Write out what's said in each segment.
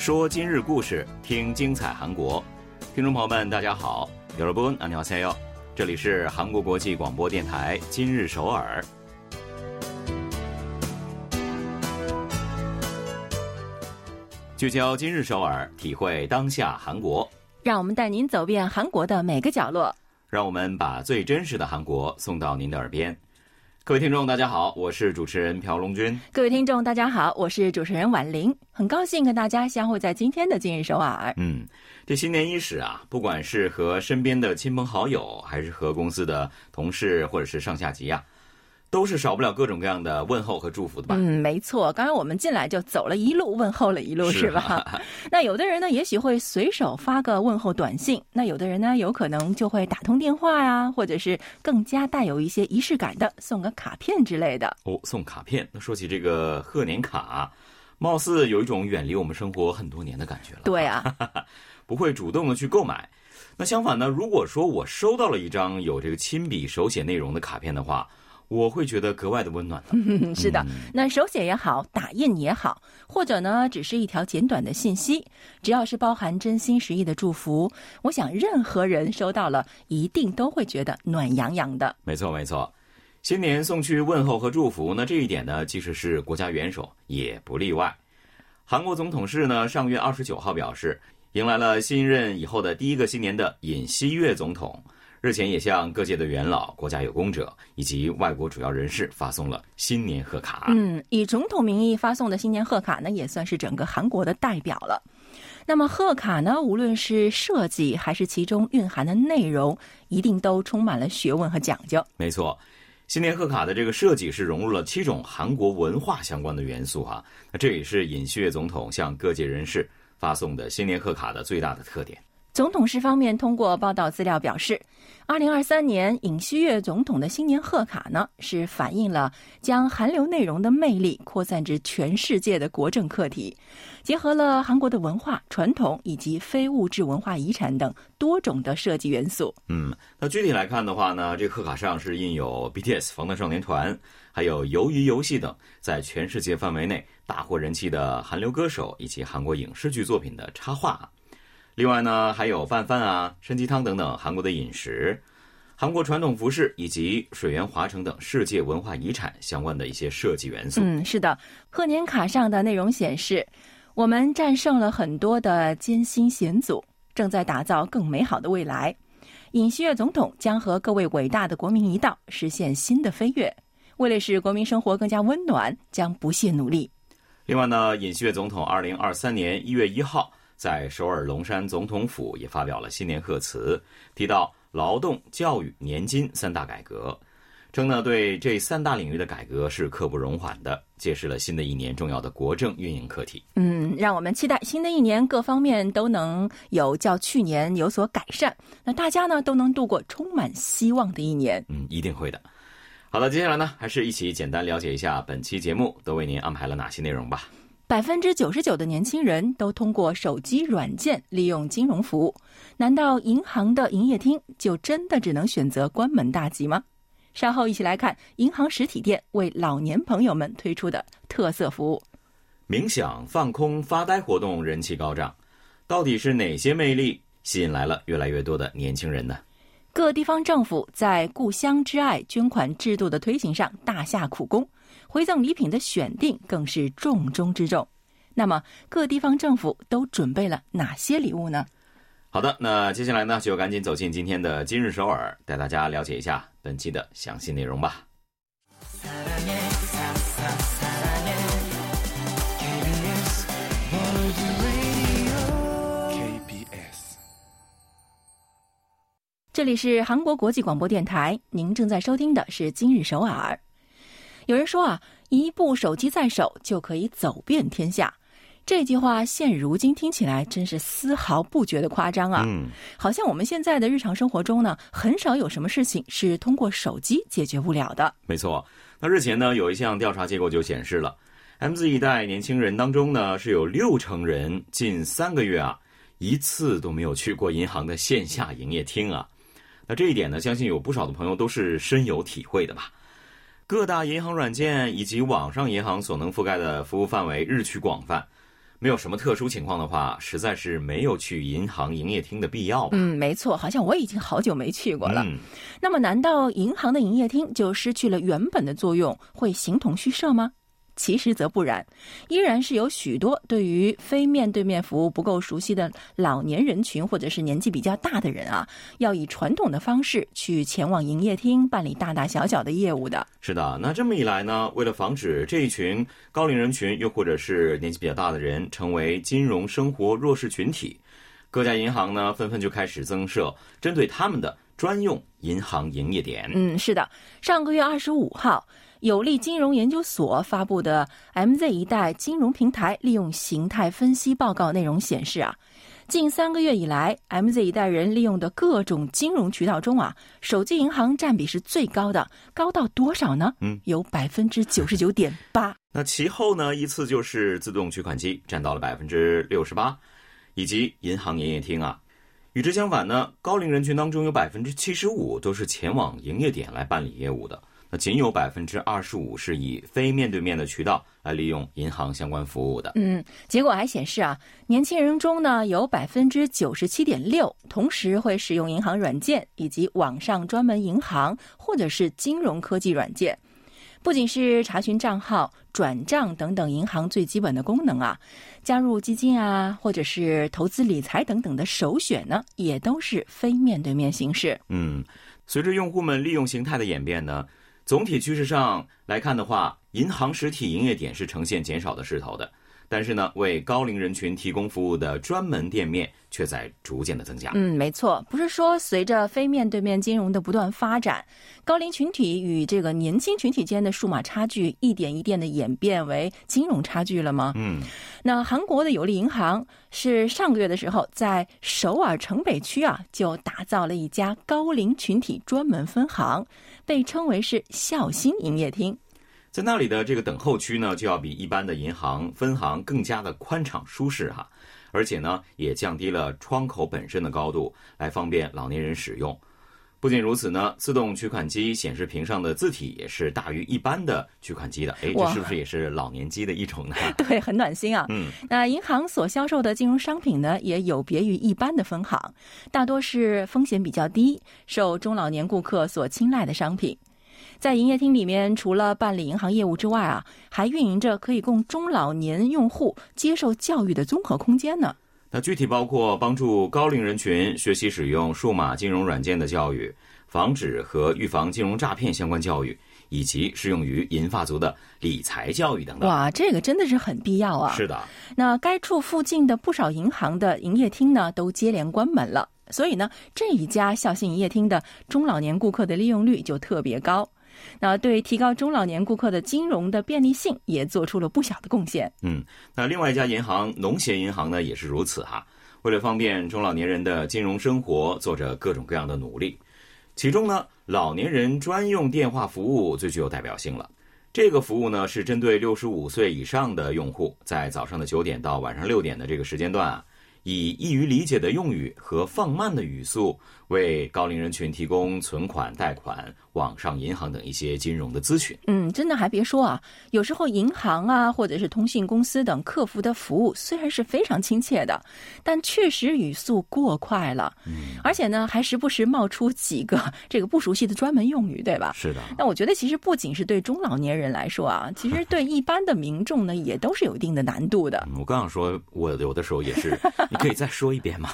说今日故事，听精彩韩国。听众朋友们，大家好，여러분안녕하세 요， 这里是韩国国际广播电台今日首尔。聚焦今日首尔，体会当下韩国。让我们带您走遍韩国的每个角落。让我们把最真实的韩国送到您的耳边。 各位听众，大家好，我是主持人朴龙军。各位听众，大家好，我是主持人婉玲。很高兴跟大家相会在今天的今日首尔。嗯，这新年伊始啊，不管是和身边的亲朋好友，还是和公司的同事或者是上下级呀。都是少不了各种各样的问候和祝福的吧？嗯，没错。刚刚我们进来就走了一路问候了一路，是吧？那有的人呢，也许会随手发个问候短信；那有的人呢，有可能就会打通电话呀，或者是更加带有一些仪式感的送个卡片之类的。哦，送卡片。那说起这个贺年卡，貌似有一种远离我们生活很多年的感觉了。对啊，不会主动的去购买。那相反呢，如果说我收到了一张有这个亲笔手写内容的卡片的话。我会觉得格外的温暖。是的，那手写也好，打印也好，或者呢，只是一条简短的信息，只要是包含真心实意的祝福，我想任何人收到了，一定都会觉得暖洋洋的。没错，没错。新年送去问候和祝福，那这一点呢，即使是国家元首也不例外。韩国总统室呢，上月二十九号表示，迎来了新任以后的第一个新年的尹锡悦总统。日前也向各界的元老、国家有功者以及外国主要人士发送了新年贺卡。嗯，以总统名义发送的新年贺卡呢，也算是整个韩国的代表了。那么贺卡呢，无论是设计还是其中蕴含的内容，一定都充满了学问和讲究。没错，新年贺卡的这个设计是融入了七种韩国文化相关的元素哈。那这也是尹锡悦总统向各界人士发送的新年贺卡的最大的特点。总统室方面通过报道资料表示，二零二三年尹锡悦总统的新年贺卡呢，是反映了将韩流内容的魅力扩散至全世界的国政课题，结合了韩国的文化传统以及非物质文化遗产等多种的设计元素。嗯，那具体来看的话呢，这贺卡上是印有 BTS 防弹少年团，还有鱿鱼游戏等在全世界范围内大获人气的韩流歌手以及韩国影视剧作品的插画。另外呢，还有拌饭啊、参鸡汤等等韩国的饮食，韩国传统服饰以及水源华城等世界文化遗产相关的一些设计元素。嗯，是的，贺年卡上的内容显示，我们战胜了很多的艰辛险阻，正在打造更美好的未来。尹锡悦总统将和各位伟大的国民一道实现新的飞跃，为了使国民生活更加温暖，将不懈努力。另外呢，尹锡悦总统二零二三年一月一号。在首尔龙山总统府也发表了新年贺词，提到劳动、教育、年金三大改革，称呢对这三大领域的改革是刻不容缓的，揭示了新的一年重要的国政运营课题。嗯，让我们期待新的一年各方面都能有较去年有所改善，那大家呢都能度过充满希望的一年。嗯，一定会的。好了，接下来呢还是一起简单了解一下本期节目都为您安排了哪些内容吧。百分之九十九的年轻人都通过手机软件利用金融服务，难道银行的营业厅就真的只能选择关门大吉吗？稍后一起来看银行实体店为老年朋友们推出的特色服务。冥想、放空、发呆活动人气高涨，到底是哪些魅力吸引来了越来越多的年轻人呢？各地方政府在“故乡之爱”捐款制度的推行上大下苦功。回赠礼品的选定更是重中之重。那么，各地方政府都准备了哪些礼物呢？好的，那接下来呢，就赶紧走进今天的今日首尔，带大家了解一下本期的详细内容吧。这里是韩国国际广播电台，您正在收听的是今日首尔。有人说啊，一部手机在手就可以走遍天下，这句话现如今听起来真是丝毫不觉得夸张啊。嗯，好像我们现在的日常生活中呢，很少有什么事情是通过手机解决不了的。没错，那日前呢，有一项调查结果就显示了，M Z 一代年轻人当中呢，是有六成人近三个月啊，一次都没有去过银行的线下营业厅啊。那这一点呢，相信有不少的朋友都是深有体会的吧。各大银行软件以及网上银行所能覆盖的服务范围日趋广泛，没有什么特殊情况的话，实在是没有去银行营业厅的必要吧？嗯，没错，好像我已经好久没去过了。嗯，那么，难道银行的营业厅就失去了原本的作用，会形同虚设吗？其实则不然，依然是有许多对于非面对面服务不够熟悉的老年人群，或者是年纪比较大的人啊，要以传统的方式去前往营业厅办理大大小小的业务的。是的。那这么一来呢，为了防止这一群高龄人群，又或者是年纪比较大的人成为金融生活弱势群体，各家银行呢纷纷就开始增设针对他们的专用银行营业点。嗯，是的，上个月二十五号。有利金融研究所发布的 MZ 一代金融平台利用形态分析报告内容显示啊，近三个月以来，MZ 一代人利用的各种金融渠道中啊，手机银行占比是最高的，高到多少呢？嗯，有百分之九十九点八。那其后呢，依次就是自动取款机占到了百分之六十八，以及银行营业厅啊。与之相反呢，高龄人群当中有百分之七十五都是前往营业点来办理业务的。那仅有百分之二十五是以非面对面的渠道来利用银行相关服务的。嗯，结果还显示啊，年轻人中呢有百分之九十七点六同时会使用银行软件以及网上专门银行或者是金融科技软件。不仅是查询账号、转账等等银行最基本的功能啊，加入基金啊，或者是投资理财等等的首选呢，也都是非面对面形式。嗯，随着用户们利用形态的演变呢。总体趋势上来看的话，银行实体营业点是呈现减少的势头的，但是呢，为高龄人群提供服务的专门店面却在逐渐的增加。嗯，没错，不是说随着非面对面金融的不断发展，高龄群体与这个年轻群体间的数码差距一点一点的演变为金融差距了吗？嗯，那韩国的有利银行是上个月的时候在首尔城北区啊就打造了一家高龄群体专门分行。被称为是孝心营业厅，在那里的这个等候区呢，就要比一般的银行分行更加的宽敞舒适哈，而且呢，也降低了窗口本身的高度，来方便老年人使用。不仅如此呢，自动取款机显示屏上的字体也是大于一般的取款机的。哎，这是不是也是老年机的一种呢？对，很暖心啊。嗯，那银行所销售的金融商品呢，也有别于一般的分行，大多是风险比较低、受中老年顾客所青睐的商品。在营业厅里面，除了办理银行业务之外啊，还运营着可以供中老年用户接受教育的综合空间呢。那具体包括帮助高龄人群学习使用数码金融软件的教育，防止和预防金融诈骗相关教育，以及适用于银发族的理财教育等等。哇，这个真的是很必要啊！是的。那该处附近的不少银行的营业厅呢，都接连关门了，所以呢，这一家孝信营业厅的中老年顾客的利用率就特别高。那对提高中老年顾客的金融的便利性也做出了不小的贡献。嗯，那另外一家银行农协银行呢也是如此哈，为了方便中老年人的金融生活，做着各种各样的努力。其中呢，老年人专用电话服务最具有代表性了。这个服务呢是针对六十五岁以上的用户，在早上的九点到晚上六点的这个时间段啊。以易于理解的用语和放慢的语速，为高龄人群提供存款、贷款、网上银行等一些金融的咨询。嗯，真的还别说啊，有时候银行啊，或者是通信公司等客服的服务虽然是非常亲切的，但确实语速过快了。嗯，而且呢，还时不时冒出几个这个不熟悉的专门用语，对吧？是的。那我觉得，其实不仅是对中老年人来说啊，其实对一般的民众呢，也都是有一定的难度的。我刚想说，我有的时候也是。你可以再说一遍吗？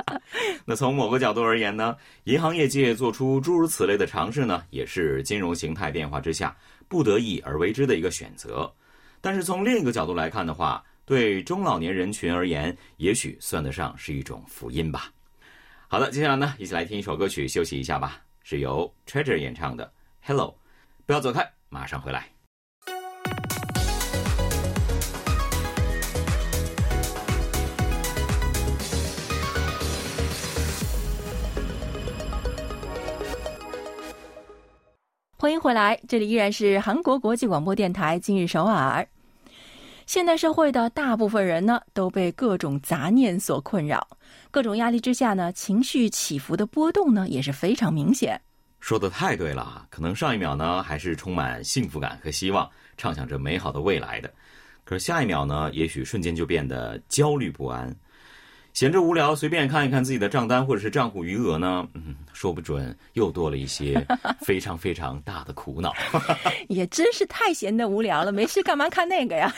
那从某个角度而言年呢，银行业界做出诸如此类的尝试呢，也是金融形态变化之下不得已而为之的一个选择。但是从另一个角度来看的话，对中老年人群而言，也许算得上是一种福音吧。好的，接下来呢，一起来听一首歌曲休息一下吧，是由 Treasure 演唱的《Hello》，不要走开，马上回来。欢迎回来，这里依然是韩国国际广播电台今日首尔。现代社会的大部分人呢，都被各种杂念所困扰，各种压力之下呢，情绪起伏的波动呢，也是非常明显。说的太对了，可能上一秒呢，还是充满幸福感和希望，畅想着美好的未来的，可是下一秒呢，也许瞬间就变得焦虑不安。闲着无聊，随便看一看自己的账单或者是账户余额呢，嗯，说不准又多了一些 非常非常大的苦恼。也真是太闲的无聊了，没事干嘛看那个呀？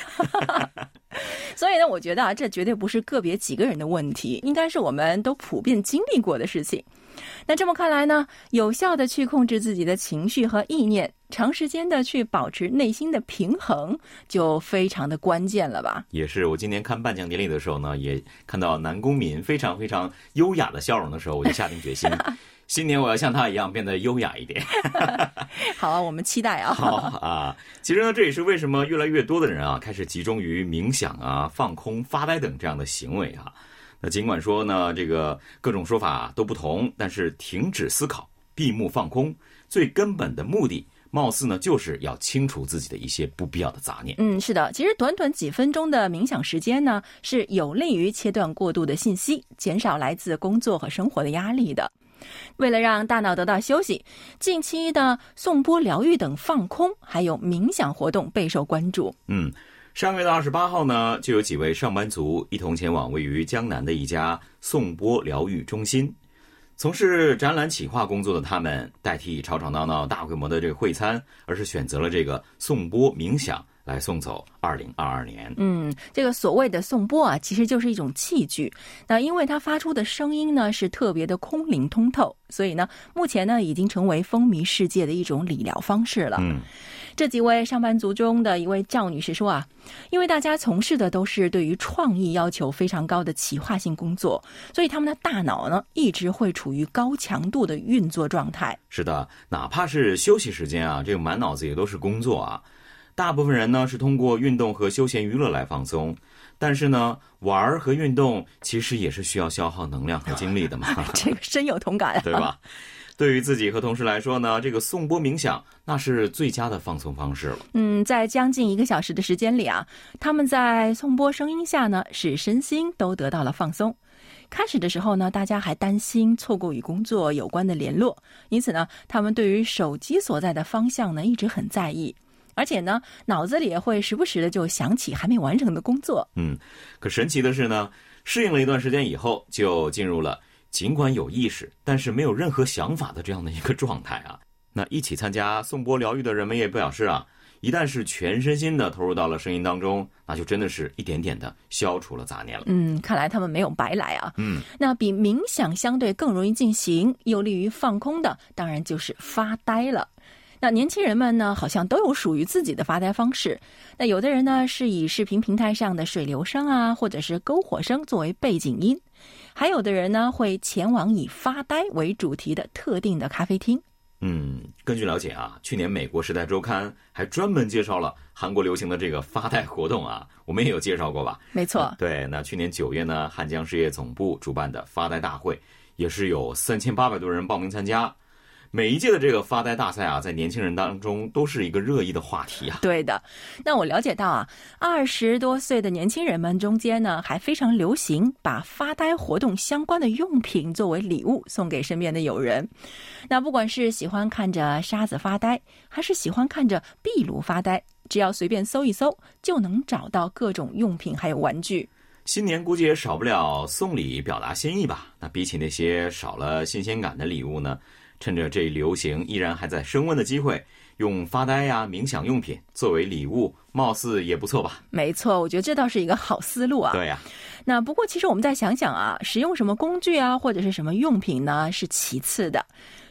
所以呢，我觉得啊，这绝对不是个别几个人的问题，应该是我们都普遍经历过的事情。那这么看来呢，有效的去控制自己的情绪和意念，长时间的去保持内心的平衡，就非常的关键了吧？也是，我今年看颁奖典礼的时候呢，也看到男公民非常非常优雅的笑容的时候，我就下定决心，新年我要像他一样变得优雅一点。好啊，我们期待啊。好啊，其实呢，这也是为什么越来越多的人啊，开始集中于冥想啊、放空、发呆等这样的行为啊。那尽管说呢，这个各种说法都不同，但是停止思考、闭目放空，最根本的目的，貌似呢就是要清除自己的一些不必要的杂念。嗯，是的，其实短短几分钟的冥想时间呢，是有利于切断过度的信息，减少来自工作和生活的压力的。为了让大脑得到休息，近期的颂钵疗愈等放空还有冥想活动备受关注。嗯。上个月的二十八号呢，就有几位上班族一同前往位于江南的一家颂钵疗愈中心，从事展览企划工作的他们，代替吵吵闹闹、大规模的这个会餐，而是选择了这个颂钵冥想。来送走二零二二年。嗯，这个所谓的颂钵啊，其实就是一种器具。那因为它发出的声音呢是特别的空灵通透，所以呢，目前呢已经成为风靡世界的一种理疗方式了。嗯，这几位上班族中的一位赵女士说啊，因为大家从事的都是对于创意要求非常高的企划性工作，所以他们的大脑呢一直会处于高强度的运作状态。是的，哪怕是休息时间啊，这个满脑子也都是工作啊。大部分人呢是通过运动和休闲娱乐来放松，但是呢，玩儿和运动其实也是需要消耗能量和精力的嘛。这个深有同感，对吧？对于自己和同事来说呢，这个颂钵冥想那是最佳的放松方式了。嗯，在将近一个小时的时间里啊，他们在颂钵声音下呢，使身心都得到了放松。开始的时候呢，大家还担心错过与工作有关的联络，因此呢，他们对于手机所在的方向呢，一直很在意。而且呢，脑子里也会时不时的就想起还没完成的工作。嗯，可神奇的是呢，适应了一段时间以后，就进入了尽管有意识，但是没有任何想法的这样的一个状态啊。那一起参加颂钵疗愈的人们也表示啊，一旦是全身心的投入到了声音当中，那就真的是一点点的消除了杂念了。嗯，看来他们没有白来啊。嗯，那比冥想相对更容易进行、又利于放空的，当然就是发呆了。那年轻人们呢，好像都有属于自己的发呆方式。那有的人呢，是以视频平台上的水流声啊，或者是篝火声作为背景音；还有的人呢，会前往以发呆为主题的特定的咖啡厅。嗯，根据了解啊，去年美国《时代周刊》还专门介绍了韩国流行的这个发呆活动啊，我们也有介绍过吧？没错。对，那去年九月呢，汉江事业总部主办的发呆大会，也是有三千八百多人报名参加。每一届的这个发呆大赛啊，在年轻人当中都是一个热议的话题啊。对的，那我了解到啊，二十多岁的年轻人们中间呢，还非常流行把发呆活动相关的用品作为礼物送给身边的友人。那不管是喜欢看着沙子发呆，还是喜欢看着壁炉发呆，只要随便搜一搜，就能找到各种用品还有玩具。新年估计也少不了送礼表达心意吧？那比起那些少了新鲜感的礼物呢？趁着这流行依然还在升温的机会，用发呆呀、冥想用品作为礼物，貌似也不错吧？没错，我觉得这倒是一个好思路啊。对呀，那不过其实我们再想想啊，使用什么工具啊，或者是什么用品呢，是其次的。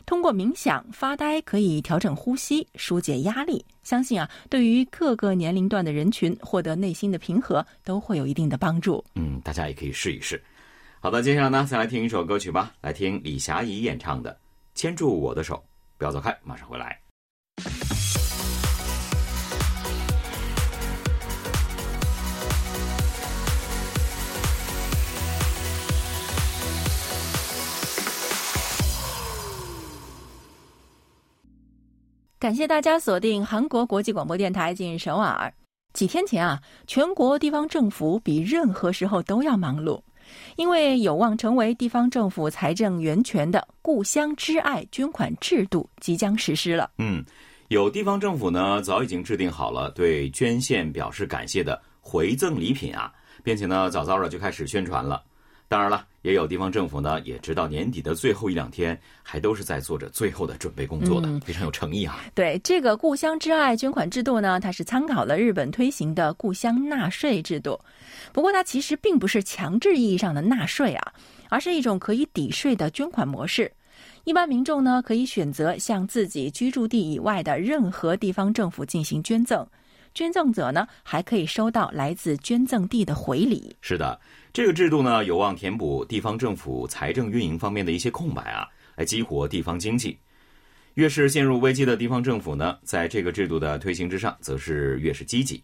通过冥想发呆可以调整呼吸、疏解压力，相信啊，对于各个年龄段的人群获得内心的平和都会有一定的帮助。嗯，大家也可以试一试。好的，接下来呢，再来听一首歌曲吧，来听李霞怡演唱的。牵住我的手，不要走开，马上回来。感谢大家锁定韩国国际广播电台，进入首尔。几天前啊，全国地方政府比任何时候都要忙碌。因为有望成为地方政府财政源泉的“故乡之爱”捐款制度即将实施了。嗯，有地方政府呢早已经制定好了对捐献表示感谢的回赠礼品啊，并且呢早早的就开始宣传了。当然了，也有地方政府呢，也直到年底的最后一两天，还都是在做着最后的准备工作的，非常有诚意啊。对这个故乡之爱捐款制度呢，它是参考了日本推行的故乡纳税制度，不过它其实并不是强制意义上的纳税啊，而是一种可以抵税的捐款模式。一般民众呢，可以选择向自己居住地以外的任何地方政府进行捐赠。捐赠者呢，还可以收到来自捐赠地的回礼。是的，这个制度呢，有望填补地方政府财政运营方面的一些空白啊，来激活地方经济。越是陷入危机的地方政府呢，在这个制度的推行之上，则是越是积极。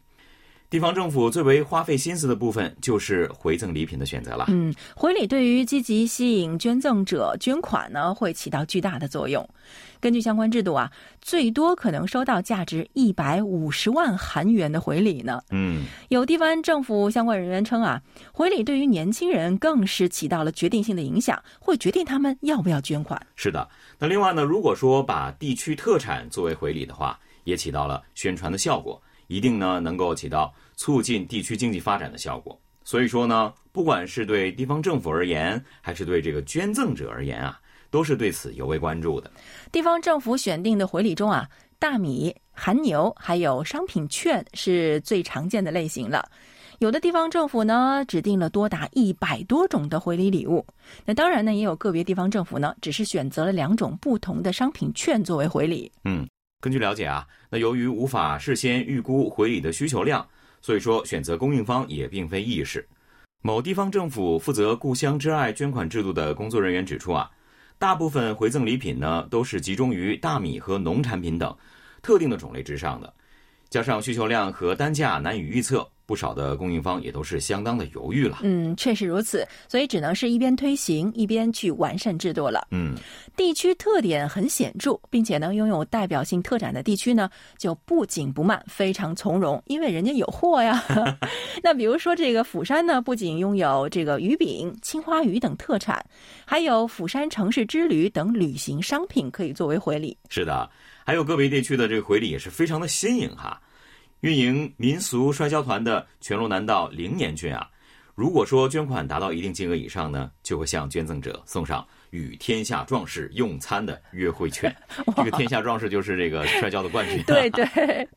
地方政府最为花费心思的部分就是回赠礼品的选择了。嗯，回礼对于积极吸引捐赠者捐款呢，会起到巨大的作用。根据相关制度啊，最多可能收到价值一百五十万韩元的回礼呢。嗯，有地方政府相关人员称啊，回礼对于年轻人更是起到了决定性的影响，会决定他们要不要捐款。是的，那另外呢，如果说把地区特产作为回礼的话，也起到了宣传的效果，一定呢能够起到。促进地区经济发展的效果。所以说呢，不管是对地方政府而言，还是对这个捐赠者而言啊，都是对此尤为关注的。地方政府选定的回礼中啊，大米、韩牛还有商品券是最常见的类型了。有的地方政府呢，指定了多达一百多种的回礼礼物。那当然呢，也有个别地方政府呢，只是选择了两种不同的商品券作为回礼。嗯，根据了解啊，那由于无法事先预估回礼的需求量。所以说，选择供应方也并非易事。某地方政府负责故乡之爱捐款制度的工作人员指出啊，大部分回赠礼品呢，都是集中于大米和农产品等特定的种类之上的，加上需求量和单价难以预测。不少的供应方也都是相当的犹豫了。嗯，确实如此，所以只能是一边推行一边去完善制度了。嗯，地区特点很显著，并且呢拥有代表性特产的地区呢，就不紧不慢，非常从容，因为人家有货呀。那比如说这个釜山呢，不仅拥有这个鱼饼、青花鱼等特产，还有釜山城市之旅等旅行商品可以作为回礼。是的，还有个别地区的这个回礼也是非常的新颖哈。运营民俗摔跤团的全罗南道零年郡啊，如果说捐款达到一定金额以上呢，就会向捐赠者送上与天下壮士用餐的约会券。这个天下壮士就是这个摔跤的冠军。对对，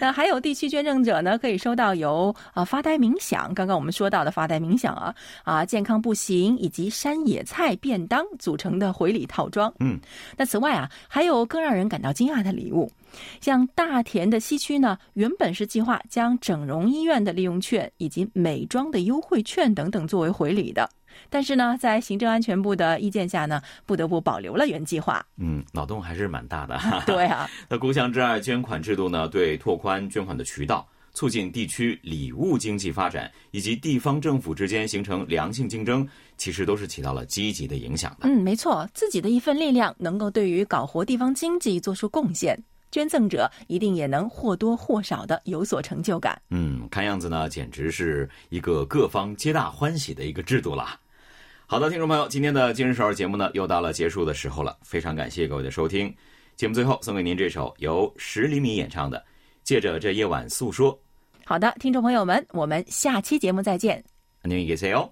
那还有地区捐赠者呢，可以收到由啊发呆冥想，刚刚我们说到的发呆冥想啊啊健康步行以及山野菜便当组成的回礼套装。嗯，那此外啊，还有更让人感到惊讶的礼物。像大田的西区呢，原本是计划将整容医院的利用券以及美妆的优惠券等等作为回礼的，但是呢，在行政安全部的意见下呢，不得不保留了原计划。嗯，脑洞还是蛮大的。对啊，那故乡之爱捐款制度呢，对拓宽捐款的渠道、促进地区礼物经济发展以及地方政府之间形成良性竞争，其实都是起到了积极的影响的。嗯，没错，自己的一份力量能够对于搞活地方经济做出贡献。捐赠者一定也能或多或少的有所成就感。嗯，看样子呢，简直是一个各方皆大欢喜的一个制度了。好的，听众朋友，今天的今日首尔节目呢，又到了结束的时候了。非常感谢各位的收听。节目最后送给您这首由十厘米演唱的《借着这夜晚诉说》。好的，听众朋友们，我们下期节目再见。안녕히계세 요。